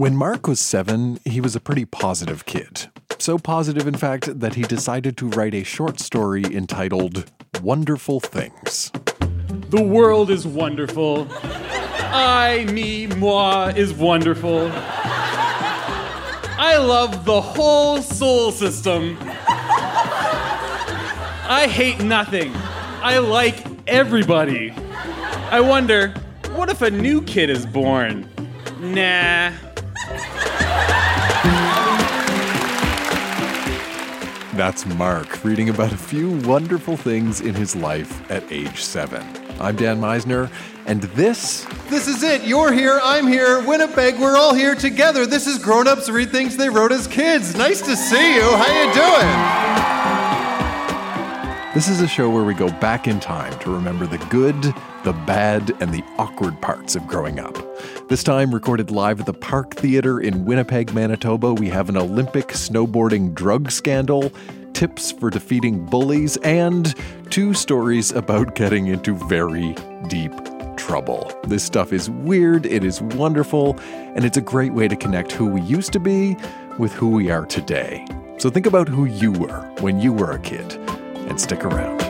When Mark was seven, he was a pretty positive kid. So positive, in fact, that he decided to write a short story entitled Wonderful Things. The world is wonderful. I, me, moi is wonderful. I love the whole soul system. I hate nothing. I like everybody. I wonder, what if a new kid is born? Nah. That's Mark reading about a few wonderful things in his life at age seven. I'm Dan Misener, and this This is it. You're here. I'm here. Winnipeg. We're all here together. This is Grown Ups Read Things They Wrote as Kids. Nice to see you. How you doing? This is a show where we go back in time to remember the good, the bad, and the awkward parts of growing up. This time, recorded live at the Park Theatre in Winnipeg, Manitoba, we have an Olympic snowboarding drug scandal, tips for defeating bullies, and two stories about getting into very deep trouble. This stuff is weird, it is wonderful, and it's a great way to connect who we used to be with who we are today. So think about who you were when you were a kid and stick around.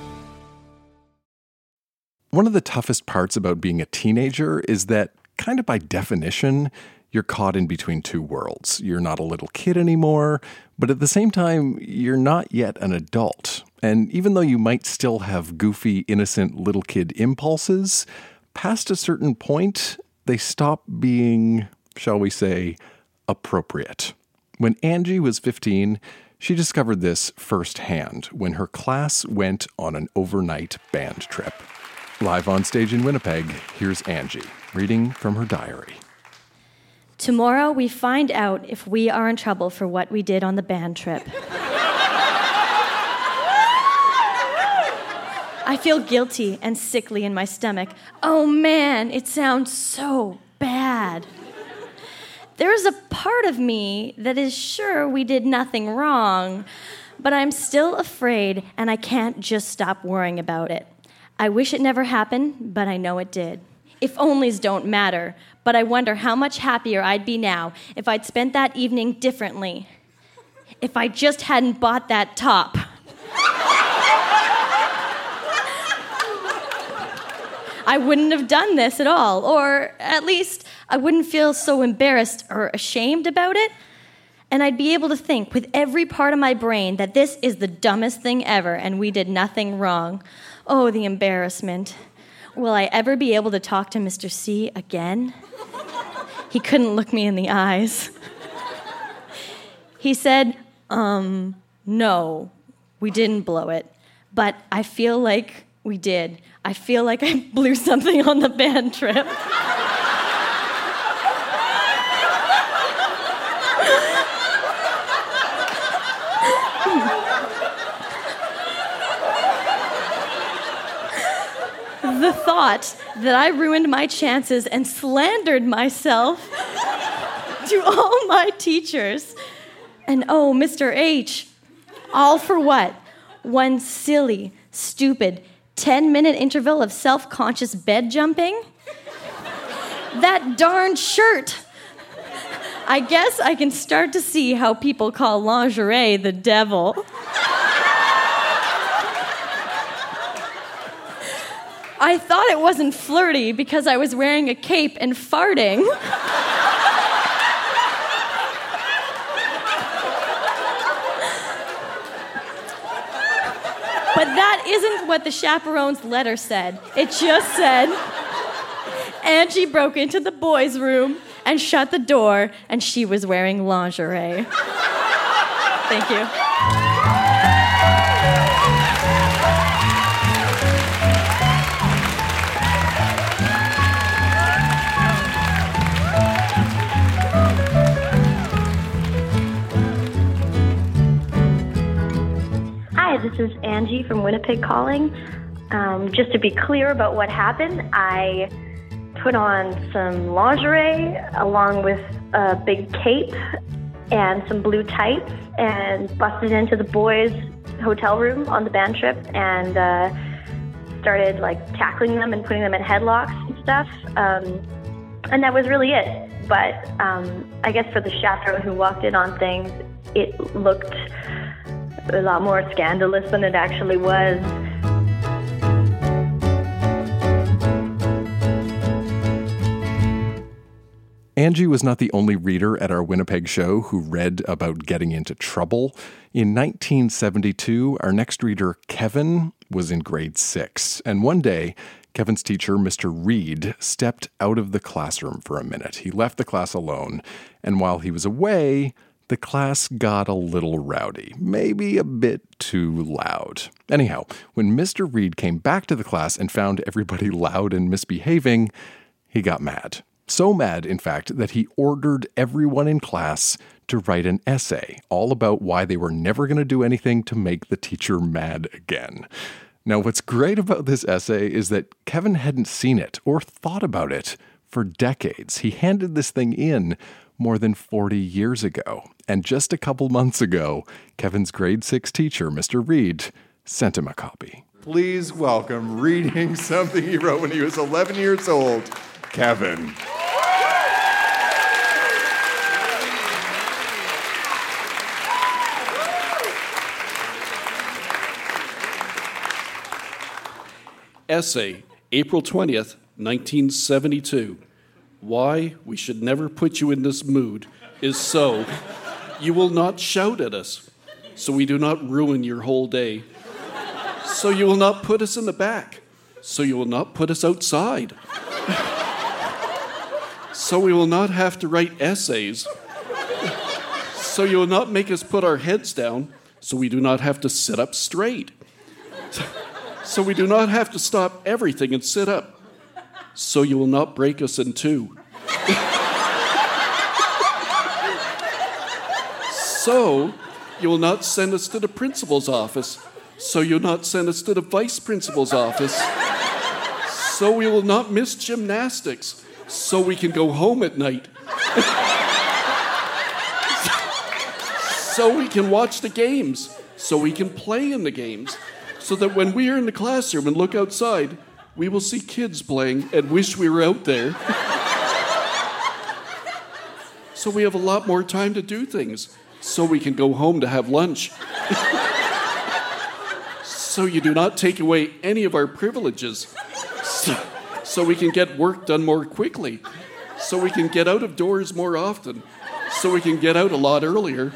One of the toughest parts about being a teenager is that, kind of by definition, you're caught in between two worlds. You're not a little kid anymore, but at the same time, you're not yet an adult. And even though you might still have goofy, innocent little kid impulses, past a certain point, they stop being, shall we say, appropriate. When Angie was 15, she discovered this firsthand when her class went on an overnight band trip. Live on stage in Winnipeg, here's Angie reading from her diary. Tomorrow we find out if we are in trouble for what we did on the band trip. I feel guilty and sickly in my stomach. Oh man, it sounds so bad. There is a part of me that is sure we did nothing wrong, but I'm still afraid and I can't just stop worrying about it. I wish it never happened, but I know it did. If onlys don't matter, but I wonder how much happier I'd be now if I'd spent that evening differently. If I just hadn't bought that top. I wouldn't have done this at all, or at least I wouldn't feel so embarrassed or ashamed about it. And I'd be able to think with every part of my brain that this is the dumbest thing ever and we did nothing wrong. Oh, the embarrassment. Will I ever be able to talk to Mr. C again? He couldn't look me in the eyes. He said, um, no, we didn't blow it. But I feel like we did. I feel like I blew something on the band trip. the thought that I ruined my chances and slandered myself to all my teachers. And oh, Mr. H, all for what? One silly, stupid, 10 minute interval of self conscious bed jumping? That darn shirt! I guess I can start to see how people call lingerie the devil. I thought it wasn't flirty because I was wearing a cape and farting. But that isn't what the chaperone's letter said. It just said Angie broke into the boys' room and shut the door, and she was wearing lingerie. Thank you. This is Angie from Winnipeg calling. Um, just to be clear about what happened, I put on some lingerie along with a big cape and some blue tights and busted into the boys' hotel room on the band trip and uh, started like tackling them and putting them in headlocks and stuff. Um, and that was really it. But um, I guess for the chaperone who walked in on things, it looked a lot more scandalous than it actually was. Angie was not the only reader at our Winnipeg show who read about getting into trouble. In 1972, our next reader, Kevin, was in grade six. And one day, Kevin's teacher, Mr. Reed, stepped out of the classroom for a minute. He left the class alone. And while he was away, the class got a little rowdy, maybe a bit too loud. Anyhow, when Mr. Reed came back to the class and found everybody loud and misbehaving, he got mad. So mad, in fact, that he ordered everyone in class to write an essay all about why they were never going to do anything to make the teacher mad again. Now, what's great about this essay is that Kevin hadn't seen it or thought about it for decades. He handed this thing in more than 40 years ago. And just a couple months ago, Kevin's grade six teacher, Mr. Reed, sent him a copy. Please welcome reading something he wrote when he was 11 years old, Kevin. Essay, April 20th, 1972. Why we should never put you in this mood is so you will not shout at us, so we do not ruin your whole day. So you will not put us in the back, so you will not put us outside. So we will not have to write essays. So you will not make us put our heads down, so we do not have to sit up straight. So we do not have to stop everything and sit up. So you will not break us in two. so you will not send us to the principal's office. So you'll not send us to the vice principal's office. So we will not miss gymnastics. So we can go home at night. so we can watch the games. So we can play in the games so that when we are in the classroom and look outside, we will see kids playing and wish we were out there. so we have a lot more time to do things, so we can go home to have lunch. so you do not take away any of our privileges, so, so we can get work done more quickly, so we can get out of doors more often, so we can get out a lot earlier,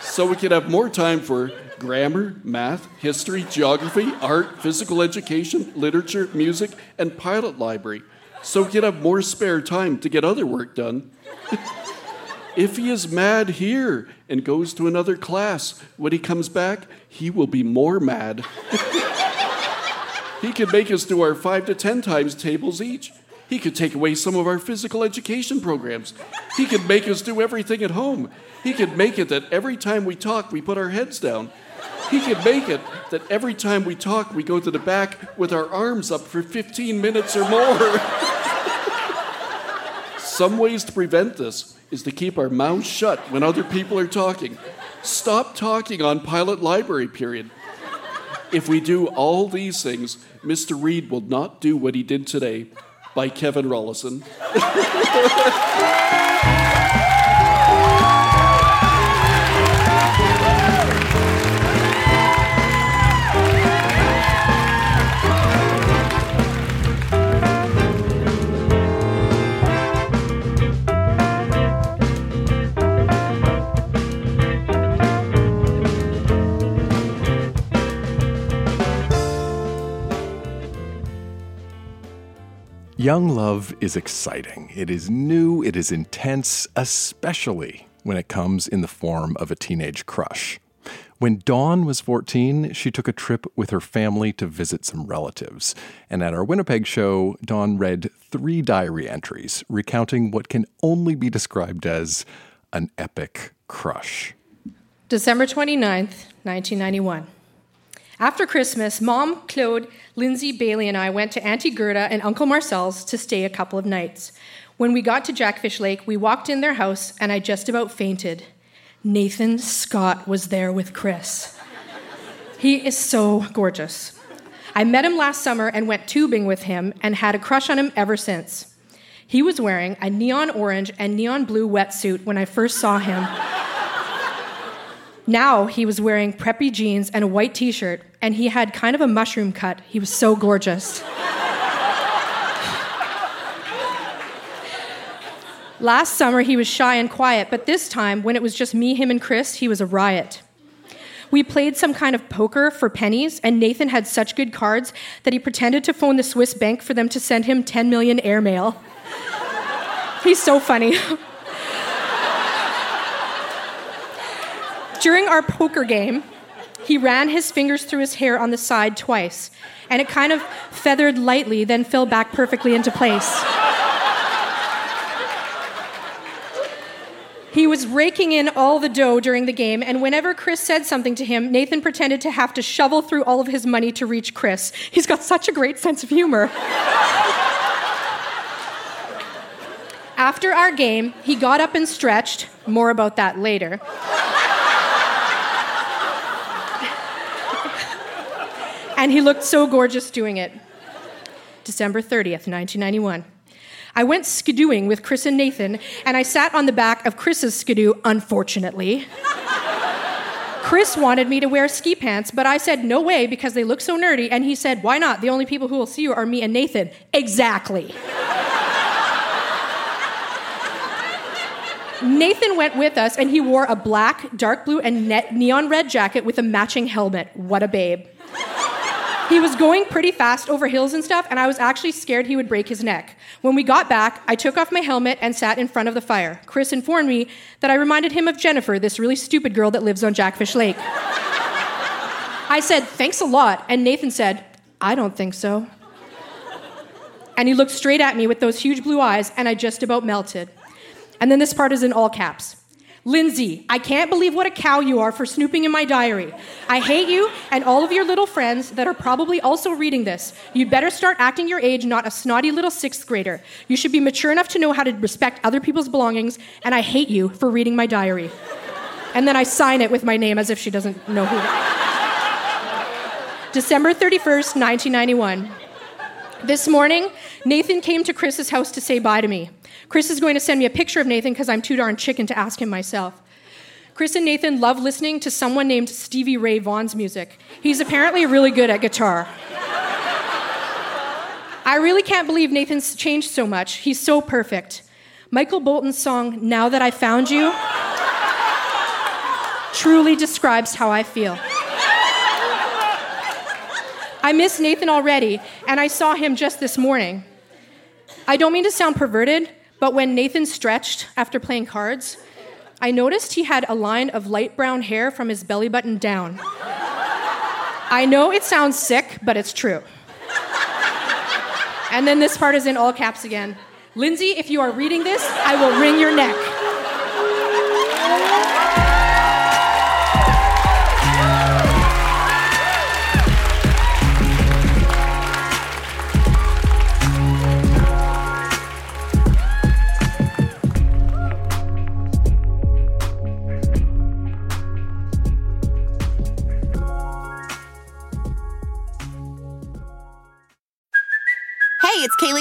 so we can have more time for grammar, math, history, geography, art, physical education, literature, music, and pilot library, so he can have more spare time to get other work done. if he is mad here and goes to another class, when he comes back, he will be more mad. he can make us do our five to ten times tables each. He could take away some of our physical education programs. He could make us do everything at home. He could make it that every time we talk, we put our heads down. He could make it that every time we talk, we go to the back with our arms up for 15 minutes or more. Some ways to prevent this is to keep our mouths shut when other people are talking. Stop talking on pilot library period. If we do all these things, Mr. Reed will not do what he did today by Kevin Rollison. Young love is exciting. It is new, it is intense, especially when it comes in the form of a teenage crush. When Dawn was 14, she took a trip with her family to visit some relatives. And at our Winnipeg show, Dawn read three diary entries recounting what can only be described as an epic crush. December 29th, 1991. After Christmas, Mom, Claude, Lindsay, Bailey, and I went to Auntie Gerda and Uncle Marcel's to stay a couple of nights. When we got to Jackfish Lake, we walked in their house and I just about fainted. Nathan Scott was there with Chris. He is so gorgeous. I met him last summer and went tubing with him and had a crush on him ever since. He was wearing a neon orange and neon blue wetsuit when I first saw him. Now he was wearing preppy jeans and a white t shirt, and he had kind of a mushroom cut. He was so gorgeous. Last summer, he was shy and quiet, but this time, when it was just me, him, and Chris, he was a riot. We played some kind of poker for pennies, and Nathan had such good cards that he pretended to phone the Swiss bank for them to send him 10 million airmail. He's so funny. During our poker game, he ran his fingers through his hair on the side twice, and it kind of feathered lightly, then fell back perfectly into place. He was raking in all the dough during the game, and whenever Chris said something to him, Nathan pretended to have to shovel through all of his money to reach Chris. He's got such a great sense of humor. After our game, he got up and stretched. More about that later. And he looked so gorgeous doing it. December 30th, 1991. I went skidooing with Chris and Nathan, and I sat on the back of Chris's skidoo, unfortunately. Chris wanted me to wear ski pants, but I said no way because they look so nerdy, and he said, Why not? The only people who will see you are me and Nathan. Exactly. Nathan went with us, and he wore a black, dark blue, and neon red jacket with a matching helmet. What a babe. He was going pretty fast over hills and stuff, and I was actually scared he would break his neck. When we got back, I took off my helmet and sat in front of the fire. Chris informed me that I reminded him of Jennifer, this really stupid girl that lives on Jackfish Lake. I said, Thanks a lot. And Nathan said, I don't think so. And he looked straight at me with those huge blue eyes, and I just about melted. And then this part is in all caps. Lindsay, I can't believe what a cow you are for snooping in my diary. I hate you and all of your little friends that are probably also reading this. You'd better start acting your age, not a snotty little sixth grader. You should be mature enough to know how to respect other people's belongings, and I hate you for reading my diary. And then I sign it with my name as if she doesn't know who. December 31st, 1991. This morning, Nathan came to Chris's house to say bye to me. Chris is going to send me a picture of Nathan because I'm too darn chicken to ask him myself. Chris and Nathan love listening to someone named Stevie Ray Vaughan's music. He's apparently really good at guitar. I really can't believe Nathan's changed so much. He's so perfect. Michael Bolton's song, Now That I Found You, truly describes how I feel. I miss Nathan already, and I saw him just this morning. I don't mean to sound perverted, but when Nathan stretched after playing cards, I noticed he had a line of light brown hair from his belly button down. I know it sounds sick, but it's true. And then this part is in all caps again. Lindsay, if you are reading this, I will wring your neck.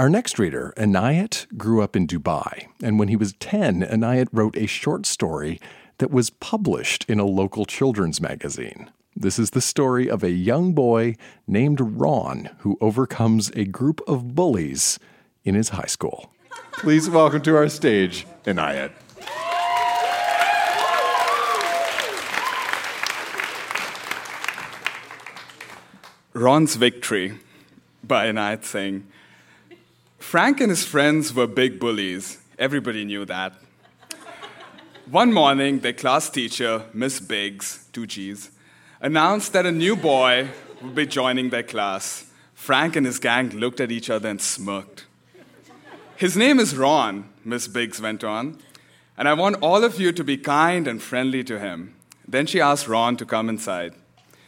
Our next reader, Anayat, grew up in Dubai, and when he was 10, Anayat wrote a short story that was published in a local children's magazine. This is the story of a young boy named Ron who overcomes a group of bullies in his high school. Please welcome to our stage, Anayat. Ron's Victory by Anayat Singh. Frank and his friends were big bullies. Everybody knew that. One morning, their class teacher, Miss Biggs, two G's, announced that a new boy would be joining their class. Frank and his gang looked at each other and smirked. His name is Ron, Miss Biggs went on, and I want all of you to be kind and friendly to him. Then she asked Ron to come inside.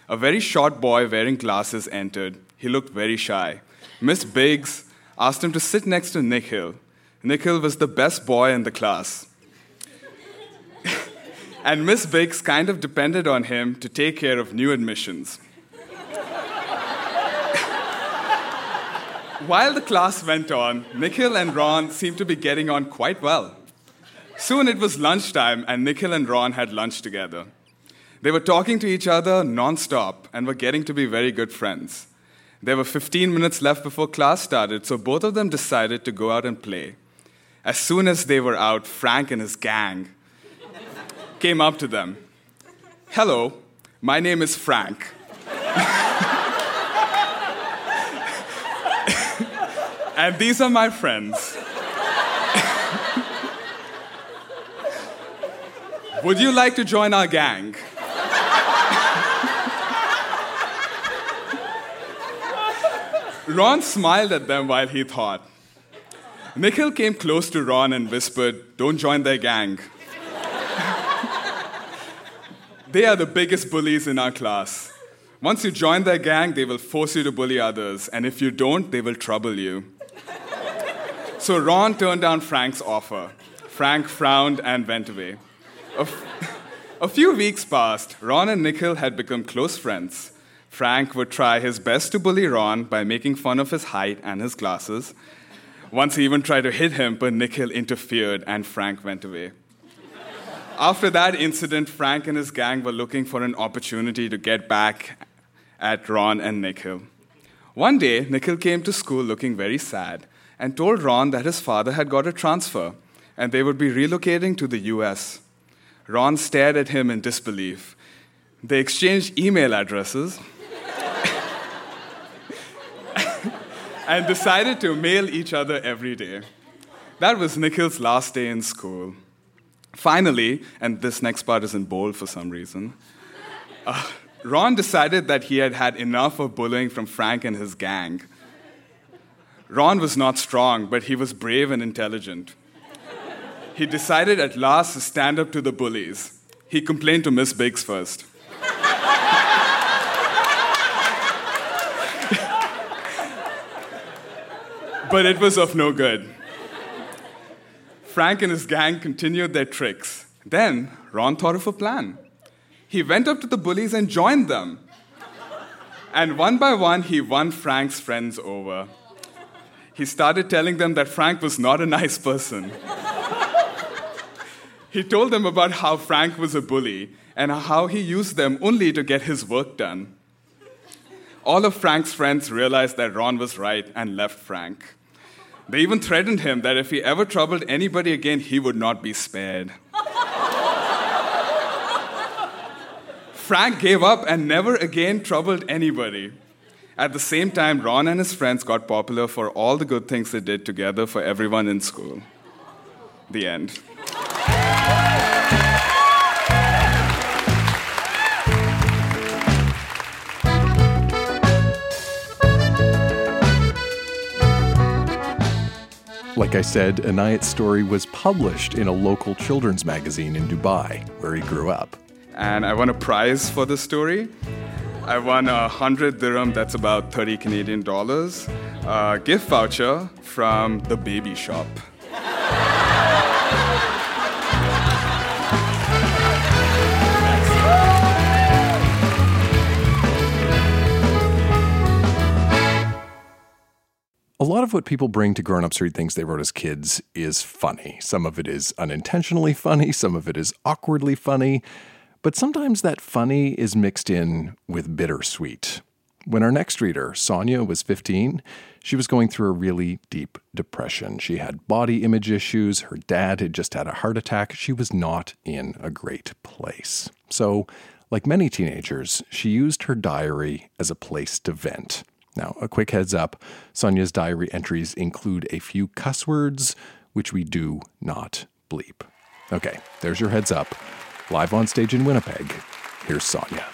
A very short boy wearing glasses entered. He looked very shy. Miss Biggs asked him to sit next to Nikhil. Nikhil was the best boy in the class. and Miss Biggs kind of depended on him to take care of new admissions. While the class went on, Nikhil and Ron seemed to be getting on quite well. Soon it was lunchtime, and Nikhil and Ron had lunch together. They were talking to each other nonstop and were getting to be very good friends. There were 15 minutes left before class started, so both of them decided to go out and play. As soon as they were out, Frank and his gang came up to them. Hello, my name is Frank. and these are my friends. Would you like to join our gang? Ron smiled at them while he thought. Nikhil came close to Ron and whispered, Don't join their gang. they are the biggest bullies in our class. Once you join their gang, they will force you to bully others, and if you don't, they will trouble you. So Ron turned down Frank's offer. Frank frowned and went away. A, f- a few weeks passed. Ron and Nikhil had become close friends. Frank would try his best to bully Ron by making fun of his height and his glasses. Once he even tried to hit him, but Nikhil interfered and Frank went away. After that incident, Frank and his gang were looking for an opportunity to get back at Ron and Nikhil. One day, Nikhil came to school looking very sad and told Ron that his father had got a transfer and they would be relocating to the US. Ron stared at him in disbelief. They exchanged email addresses and decided to mail each other every day. That was Nikhil's last day in school. Finally, and this next part is in bold for some reason, uh, Ron decided that he had had enough of bullying from Frank and his gang. Ron was not strong, but he was brave and intelligent. He decided at last to stand up to the bullies. He complained to Miss Biggs first. But it was of no good. Frank and his gang continued their tricks. Then Ron thought of a plan. He went up to the bullies and joined them. And one by one, he won Frank's friends over. He started telling them that Frank was not a nice person. he told them about how Frank was a bully and how he used them only to get his work done. All of Frank's friends realized that Ron was right and left Frank. They even threatened him that if he ever troubled anybody again, he would not be spared. Frank gave up and never again troubled anybody. At the same time, Ron and his friends got popular for all the good things they did together for everyone in school. The end. Like I said, Anayat's story was published in a local children's magazine in Dubai, where he grew up. And I won a prize for this story. I won a 100 dirham, that's about 30 Canadian dollars, a gift voucher from the baby shop. A lot of what people bring to grown ups read things they wrote as kids is funny. Some of it is unintentionally funny, some of it is awkwardly funny, but sometimes that funny is mixed in with bittersweet. When our next reader, Sonia, was 15, she was going through a really deep depression. She had body image issues. Her dad had just had a heart attack. She was not in a great place. So, Like many teenagers, she used her diary as a place to vent. Now, a quick heads up Sonia's diary entries include a few cuss words, which we do not bleep. Okay, there's your heads up. Live on stage in Winnipeg, here's Sonia.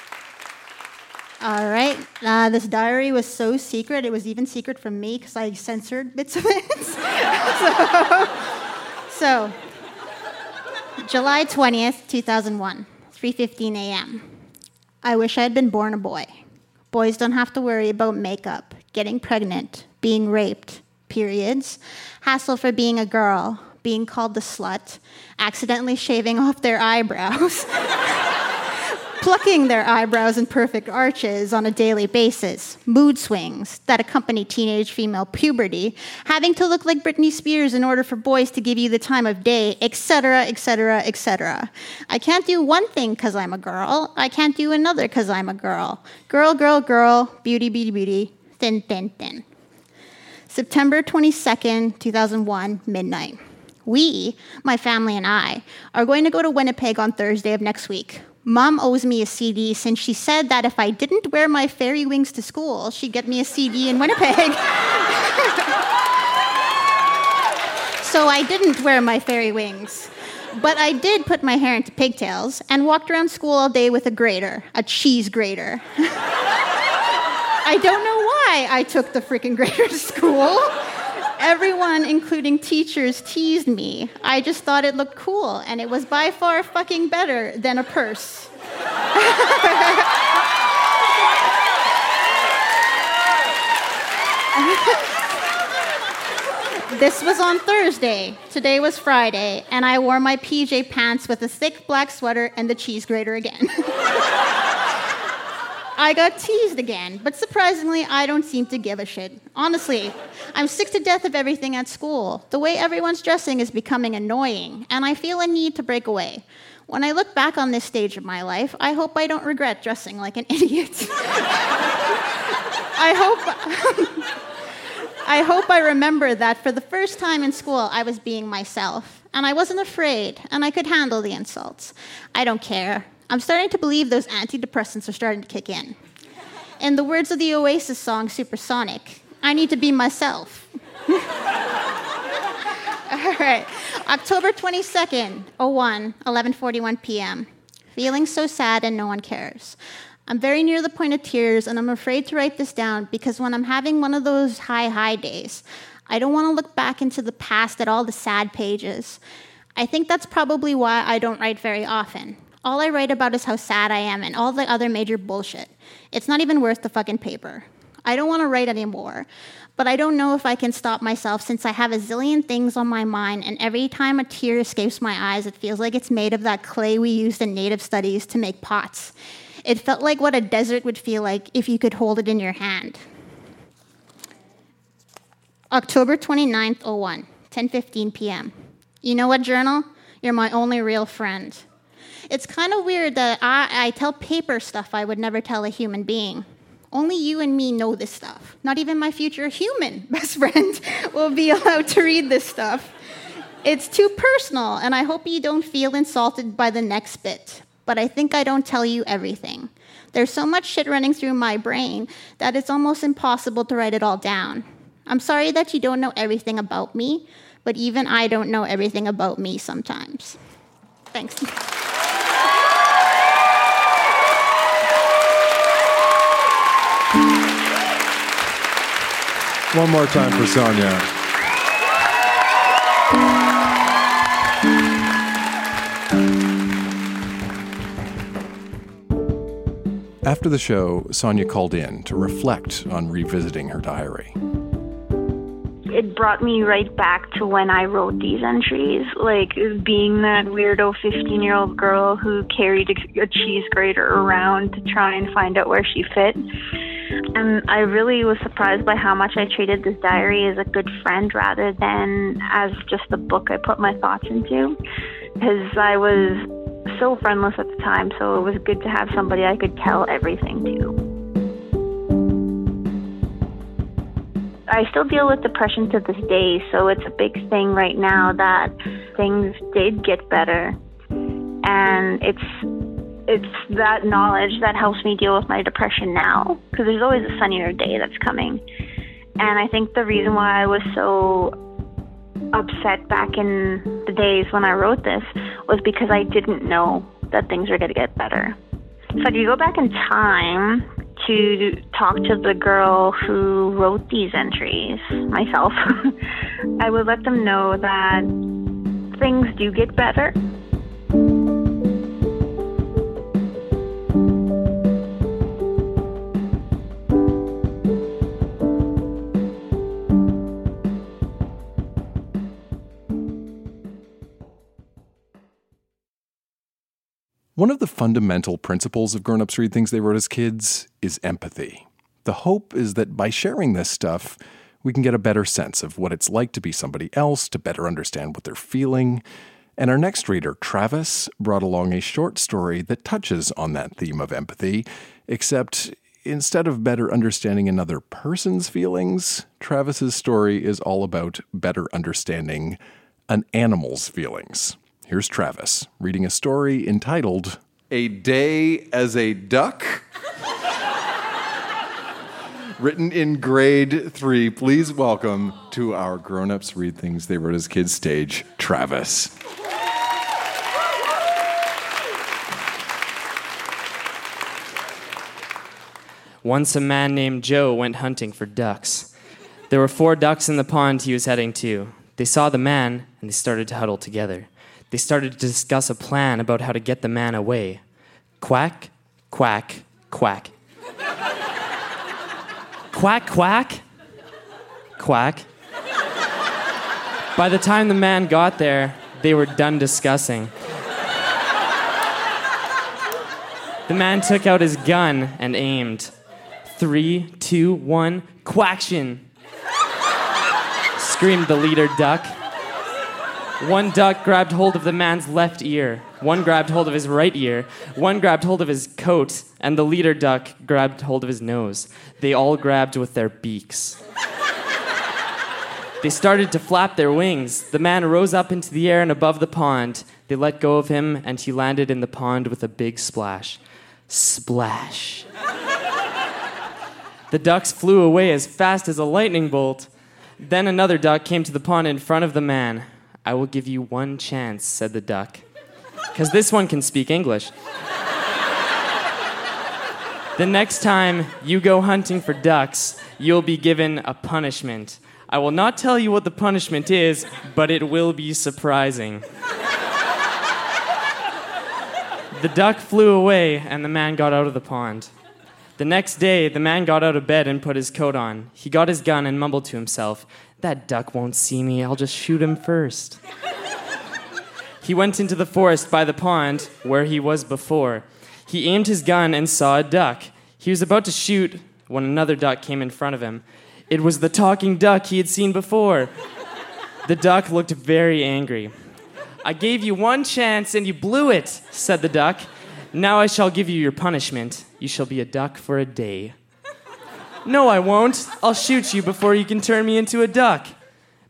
All right. Uh, this diary was so secret, it was even secret from me because I censored bits of it. so, so, July 20th, 2001, 3:15 a.m. I wish I had been born a boy. Boys don't have to worry about makeup, getting pregnant, being raped, periods, hassle for being a girl, being called the slut, accidentally shaving off their eyebrows. plucking their eyebrows in perfect arches on a daily basis, mood swings that accompany teenage female puberty, having to look like Britney Spears in order for boys to give you the time of day, etc., etc., etc. I can't do one thing because I'm a girl. I can't do another because I'm a girl. Girl, girl, girl, beauty, beauty, beauty, thin, thin, thin. September 22nd, 2001, midnight. We, my family and I, are going to go to Winnipeg on Thursday of next week. Mom owes me a CD since she said that if I didn't wear my fairy wings to school, she'd get me a CD in Winnipeg. so I didn't wear my fairy wings. But I did put my hair into pigtails and walked around school all day with a grater, a cheese grater. I don't know why I took the freaking grater to school. Everyone, including teachers, teased me. I just thought it looked cool, and it was by far fucking better than a purse. this was on Thursday. Today was Friday, and I wore my PJ pants with a thick black sweater and the cheese grater again. I got teased again, but surprisingly, I don't seem to give a shit. Honestly, I'm sick to death of everything at school. The way everyone's dressing is becoming annoying, and I feel a need to break away. When I look back on this stage of my life, I hope I don't regret dressing like an idiot. I hope. I hope I remember that for the first time in school, I was being myself, and I wasn't afraid, and I could handle the insults. I don't care. I'm starting to believe those antidepressants are starting to kick in. In the words of the Oasis song Supersonic, I need to be myself. All right. October 22nd, 01, 11:41 p.m. Feeling so sad and no one cares. I'm very near the point of tears and I'm afraid to write this down because when I'm having one of those high high days, I don't want to look back into the past at all the sad pages. I think that's probably why I don't write very often. All I write about is how sad I am and all the other major bullshit. It's not even worth the fucking paper. I don't want to write anymore, but I don't know if I can stop myself since I have a zillion things on my mind, and every time a tear escapes my eyes, it feels like it's made of that clay we used in native studies to make pots. It felt like what a desert would feel like if you could hold it in your hand. October 29th, 01, 10:15 p.m. You know what, journal? You're my only real friend. It's kind of weird that I, I tell paper stuff I would never tell a human being. Only you and me know this stuff. Not even my future human best friend will be allowed to read this stuff. It's too personal, and I hope you don't feel insulted by the next bit. But I think I don't tell you everything. There's so much shit running through my brain that it's almost impossible to write it all down. I'm sorry that you don't know everything about me, but even I don't know everything about me sometimes. Thanks. One more time for Sonia. After the show, Sonia called in to reflect on revisiting her diary. It brought me right back to when I wrote these entries, like being that weirdo 15 year old girl who carried a, cheese grater around to try and find out where she fit. And I really was surprised by how much I treated this diary as a good friend rather than as just a book I put my thoughts into. Because I was so friendless at the time, so it was good to have somebody I could tell everything to. I still deal with depression to this day, so it's a big thing right now that things did get better. And it's it's that knowledge that helps me deal with my depression now because there's always a sunnier day that's coming. And I think the reason why I was so upset back in the days when I wrote this was because I didn't know that things were going to get better. So if you go back in time to talk to the girl who wrote these entries, myself, I would let them know that things do get better. One of the fundamental principles of Grown Ups Read Things They Wrote as Kids is empathy. The hope is that by sharing this stuff, we can get a better sense of what it's like to be somebody else, to better understand what they're feeling. And our next reader, Travis, brought along a short story that touches on that theme of empathy, except instead of better understanding another person's feelings, Travis's story is all about better understanding an animal's feelings. Here's Travis reading a story entitled A Day as a Duck. Written in grade three. Please welcome to our grown ups read things they wrote as kids stage, Travis. Once a man named Joe went hunting for ducks. There were four ducks in the pond he was heading to. They saw the man and they started to huddle together. They started to discuss a plan about how to get the man away. Quack, quack, quack. quack, quack, quack. By the time the man got there, they were done discussing. The man took out his gun and aimed. Three, two, one, quaction! screamed the leader duck. One duck grabbed hold of the man's left ear, one grabbed hold of his right ear, one grabbed hold of his coat, and the leader duck grabbed hold of his nose. They all grabbed with their beaks. They started to flap their wings. The man rose up into the air and above the pond. They let go of him, and he landed in the pond with a big splash. Splash. the ducks flew away as fast as a lightning bolt. Then another duck came to the pond in front of the man. I will give you one chance, said the duck, because this one can speak English. the next time you go hunting for ducks, you'll be given a punishment. I will not tell you what the punishment is, but it will be surprising. the duck flew away, and the man got out of the pond. The next day, the man got out of bed and put his coat on. He got his gun and mumbled to himself, That duck won't see me, I'll just shoot him first. he went into the forest by the pond, where he was before. He aimed his gun and saw a duck. He was about to shoot when another duck came in front of him. It was the talking duck he had seen before. The duck looked very angry. I gave you one chance and you blew it, said the duck. Now I shall give you your punishment. You shall be a duck for a day. No, I won't. I'll shoot you before you can turn me into a duck.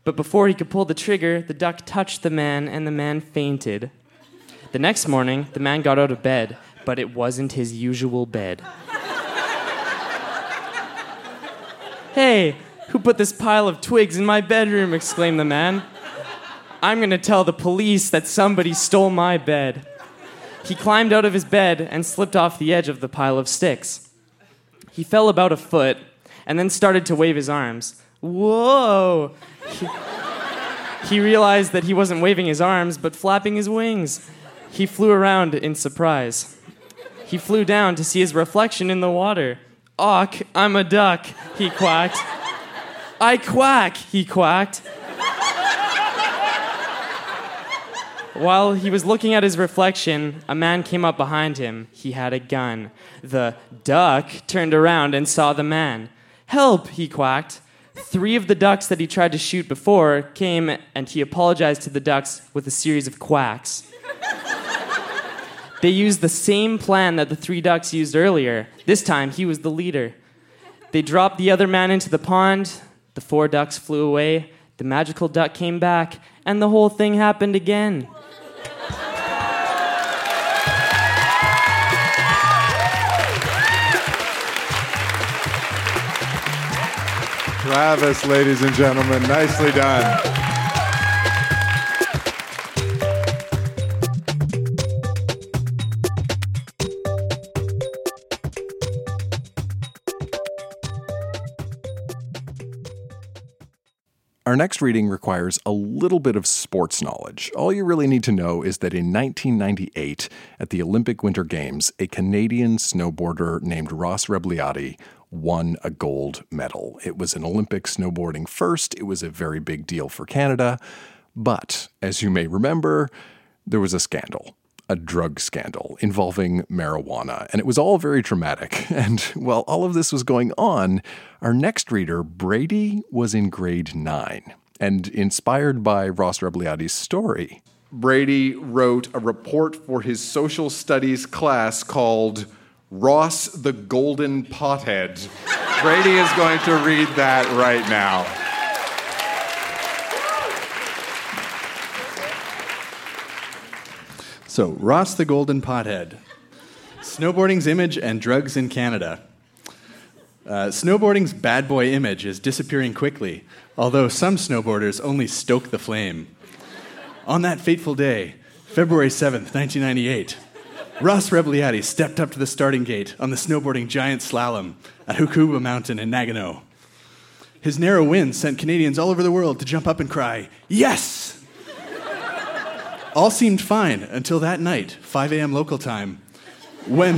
But before he could pull the trigger, the duck touched the man and the man fainted. The next morning, the man got out of bed, but it wasn't his usual bed. hey, who put this pile of twigs in my bedroom? exclaimed the man. I'm gonna tell the police that somebody stole my bed. He climbed out of his bed and slipped off the edge of the pile of sticks. He fell about a foot and then started to wave his arms. Whoa! He, he realized that he wasn't waving his arms, but flapping his wings. He flew around in surprise. He flew down to see his reflection in the water. Auk, I'm a duck, he quacked. I quack, he quacked. While he was looking at his reflection, a man came up behind him. He had a gun. The duck turned around and saw the man. Help, he quacked. Three of the ducks that he tried to shoot before came and he apologized to the ducks with a series of quacks. they used the same plan that the three ducks used earlier. This time, he was the leader. They dropped the other man into the pond. The four ducks flew away. The magical duck came back, and the whole thing happened again. Travis, ladies and gentlemen, nicely done. Our next reading requires a little bit of sports knowledge. All you really need to know is that in 1998, at the Olympic Winter Games, a Canadian snowboarder named Ross Rebagliati won a gold medal. It was an Olympic snowboarding first, it was a very big deal for Canada. But, as you may remember, there was a scandal a drug scandal involving marijuana, and it was all very traumatic. And while all of this was going on, our next reader, Brady, was in grade nine. And inspired by Ross Rebagliati's story, Brady wrote a report for his social studies class called Ross the Golden Pothead. Brady is going to read that right now. So, Ross the Golden Pothead. Snowboarding's image and drugs in Canada. Uh, snowboarding's bad boy image is disappearing quickly, although some snowboarders only stoke the flame. On that fateful day, February 7th, 1998, Ross Rebagliati stepped up to the starting gate on the snowboarding giant slalom at Hakuba Mountain in Nagano. His narrow win sent Canadians all over the world to jump up and cry, Yes! All seemed fine until that night, 5 a.m. local time, when,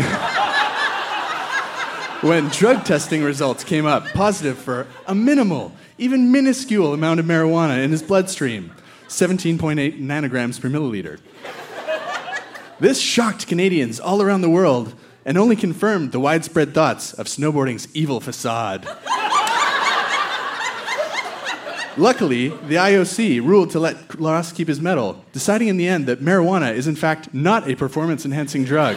when drug testing results came up positive for a minimal, even minuscule amount of marijuana in his bloodstream 17.8 nanograms per milliliter. This shocked Canadians all around the world and only confirmed the widespread thoughts of snowboarding's evil facade. Luckily, the IOC ruled to let Ross keep his medal, deciding in the end that marijuana is in fact not a performance enhancing drug.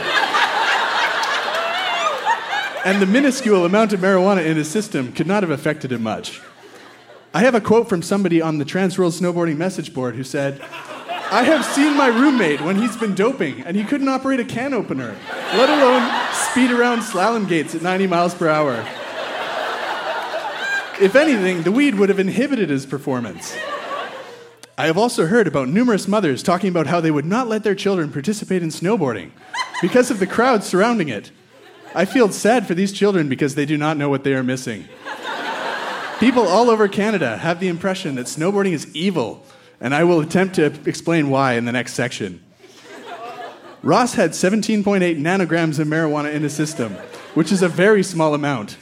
and the minuscule amount of marijuana in his system could not have affected him much. I have a quote from somebody on the Transworld Snowboarding message board who said, I have seen my roommate when he's been doping and he couldn't operate a can opener, let alone speed around slalom gates at 90 miles per hour. If anything, the weed would have inhibited his performance. I have also heard about numerous mothers talking about how they would not let their children participate in snowboarding because of the crowd surrounding it. I feel sad for these children because they do not know what they are missing. People all over Canada have the impression that snowboarding is evil, and I will attempt to explain why in the next section. Ross had 17.8 nanograms of marijuana in his system, which is a very small amount.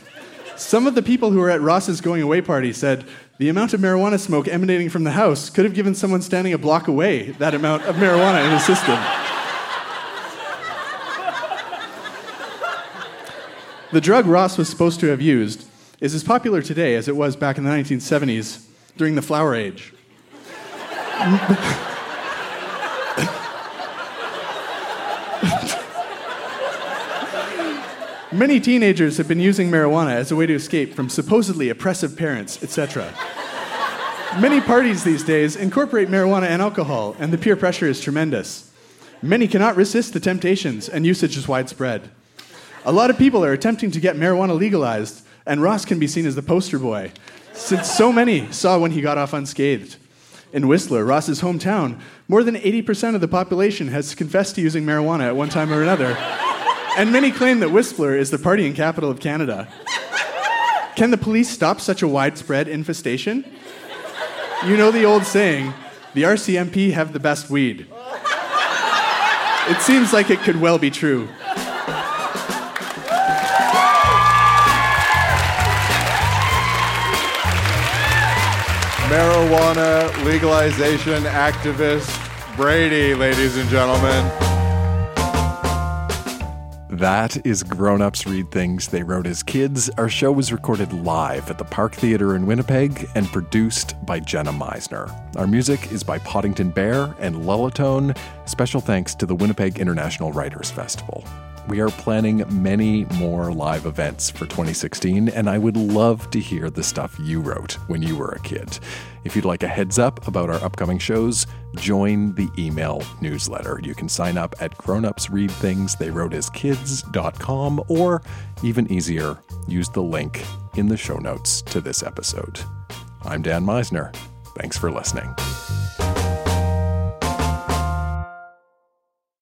Some of the people who were at Ross's going away party said the amount of marijuana smoke emanating from the house could have given someone standing a block away that amount of marijuana in his system. The drug Ross was supposed to have used is as popular today as it was back in the 1970s during the Flower Age. Many teenagers have been using marijuana as a way to escape from supposedly oppressive parents, etc. Many parties these days incorporate marijuana and alcohol, and the peer pressure is tremendous. Many cannot resist the temptations, and usage is widespread. A lot of people are attempting to get marijuana legalized, and Ross can be seen as the poster boy, since so many saw when he got off unscathed. In Whistler, Ross's hometown, more than 80% of the population has confessed to using marijuana at one time or another. And many claim that Whistler is the partying capital of Canada. Can the police stop such a widespread infestation? You know the old saying the RCMP have the best weed. It seems like it could well be true. Marijuana legalization activist Brady, ladies and gentlemen. That is Grown Ups Read Things They Wrote as Kids. Our show was recorded live at the Park Theatre in Winnipeg and produced by Jenna Misener. Our music is by Poddington Bear and Lullitone. Special thanks to the Winnipeg International Writers Festival. We are planning many more live events for 2016, and I would love to hear the stuff you wrote when you were a kid. If you'd like a heads up about our upcoming shows, join the email newsletter. You can sign up at grownupsreadthingstheywroteaskids.com or even easier, use the link in the show notes to this episode. I'm Dan Misener. Thanks for listening.